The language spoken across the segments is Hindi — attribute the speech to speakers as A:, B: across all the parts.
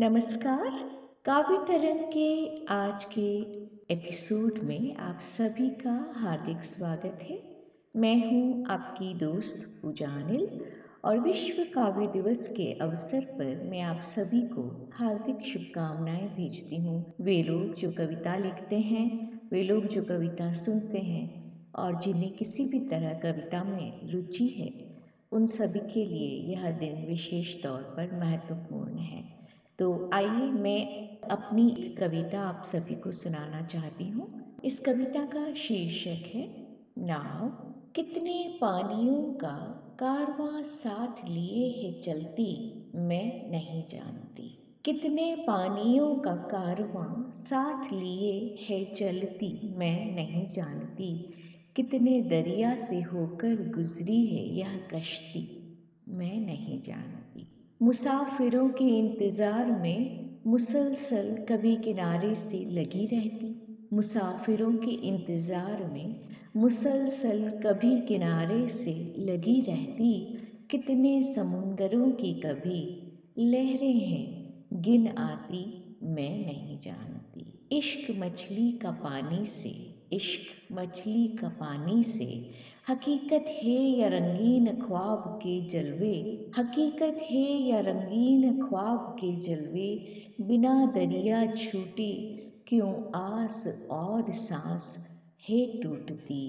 A: नमस्कार। काव्य तरंग के आज के एपिसोड में आप सभी का हार्दिक स्वागत है। मैं हूँ आपकी दोस्त पूजा अनिल और विश्व काव्य दिवस के अवसर पर मैं आप सभी को हार्दिक शुभकामनाएँ भेजती हूँ। वे लोग जो कविता लिखते हैं, वे लोग जो कविता सुनते हैं और जिन्हें किसी भी तरह कविता में रुचि है, उन सभी के लिए यह दिन विशेष तौर पर महत्वपूर्ण है। तो आइए मैं अपनी कविता आप सभी को सुनाना चाहती हूँ। इस कविता का शीर्षक है, नाव कितने पानियों का कारवां साथ लिए है चलती, मैं नहीं जानती। कितने पानियों का कारवां साथ लिए है चलती, मैं नहीं जानती। कितने दरिया से होकर गुजरी है यह कश्ती, मैं नहीं जानती। मुसाफिरों के इंतज़ार में मुसलसल कभी किनारे से लगी रहती। मुसाफिरों के इंतज़ार में मुसलसल कभी किनारे से लगी रहती। कितने समुंदरों की कभी लहरें हैं, गिन आती मैं नहीं जानती। इश्क मछली का पानी से, इश्क मछली का पानी से हकीकत है या रंगीन ख्वाब के जलवे? हकीकत है या रंगीन ख्वाब के जलवे? बिना दरिया छूटे क्यों आस और सांस है टूटती?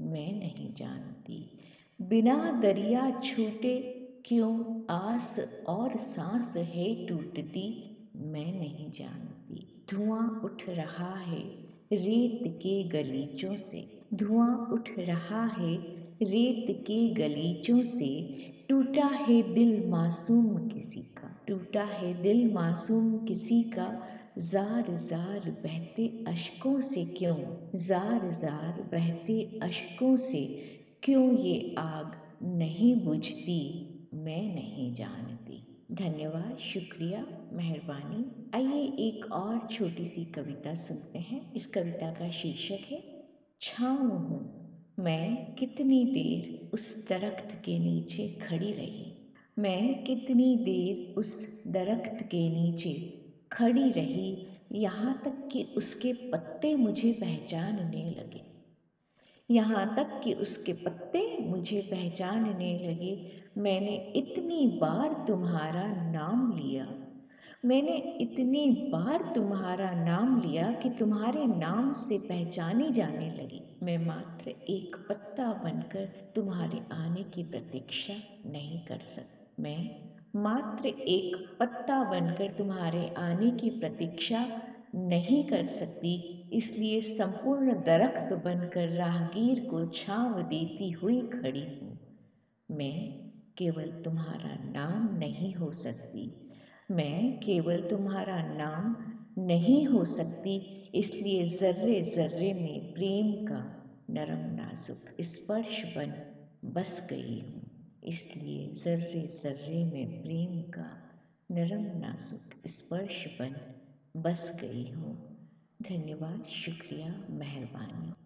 A: मैं नहीं जानती। बिना दरिया छूटे क्यों आस और सांस है टूटती? मैं नहीं जानती। धुआँ उठ रहा है रेत के गलीचों से। धुआँ उठ रहा है, रेत के गलीचों से। टूटा है दिल मासूम किसी का, टूटा है दिल मासूम किसी का। जार जार बहते अशकों से क्यों, जार जार बहते अशकों से। क्यों ये आग नहीं बुझती, मैं नहीं जानती। धन्यवाद, शुक्रिया, मेहरबानी। आइए एक और छोटी सी कविता सुनते हैं। इस कविता का शीर्षक है छाँव हूँ। मैं कितनी देर उस दरख्त के नीचे खड़ी रही। मैं कितनी देर उस दरख्त के नीचे खड़ी रही, यहाँ तक कि उसके पत्ते मुझे पहचानने लगे। यहाँ तक कि उसके पत्ते मुझे पहचानने लगे। मैंने इतनी बार तुम्हारा नाम लिया। मैंने इतनी बार तुम्हारा नाम लिया कि तुम्हारे नाम से पहचानी जाने लगी। मैं मात्र एक पत्ता बनकर तुम्हारे आने की प्रतीक्षा नहीं कर सकती मैं मात्र एक पत्ता बनकर तुम्हारे आने की प्रतीक्षा नहीं कर सकती, इसलिए संपूर्ण दरख्त बनकर राहगीर को छांव देती हुई खड़ी हूँ। मैं केवल तुम्हारा नाम नहीं हो सकती। मैं केवल तुम्हारा नाम नहीं हो सकती, इसलिए ज़र्रे ज़र्रे में प्रेम का नरम नाजुक स्पर्श बन बस गई हूँ। इसलिए ज़र्रे ज़र्रे में प्रेम का नरम नाजुक स्पर्श बन बस गई हूँ। धन्यवाद, शुक्रिया, मेहरबानी।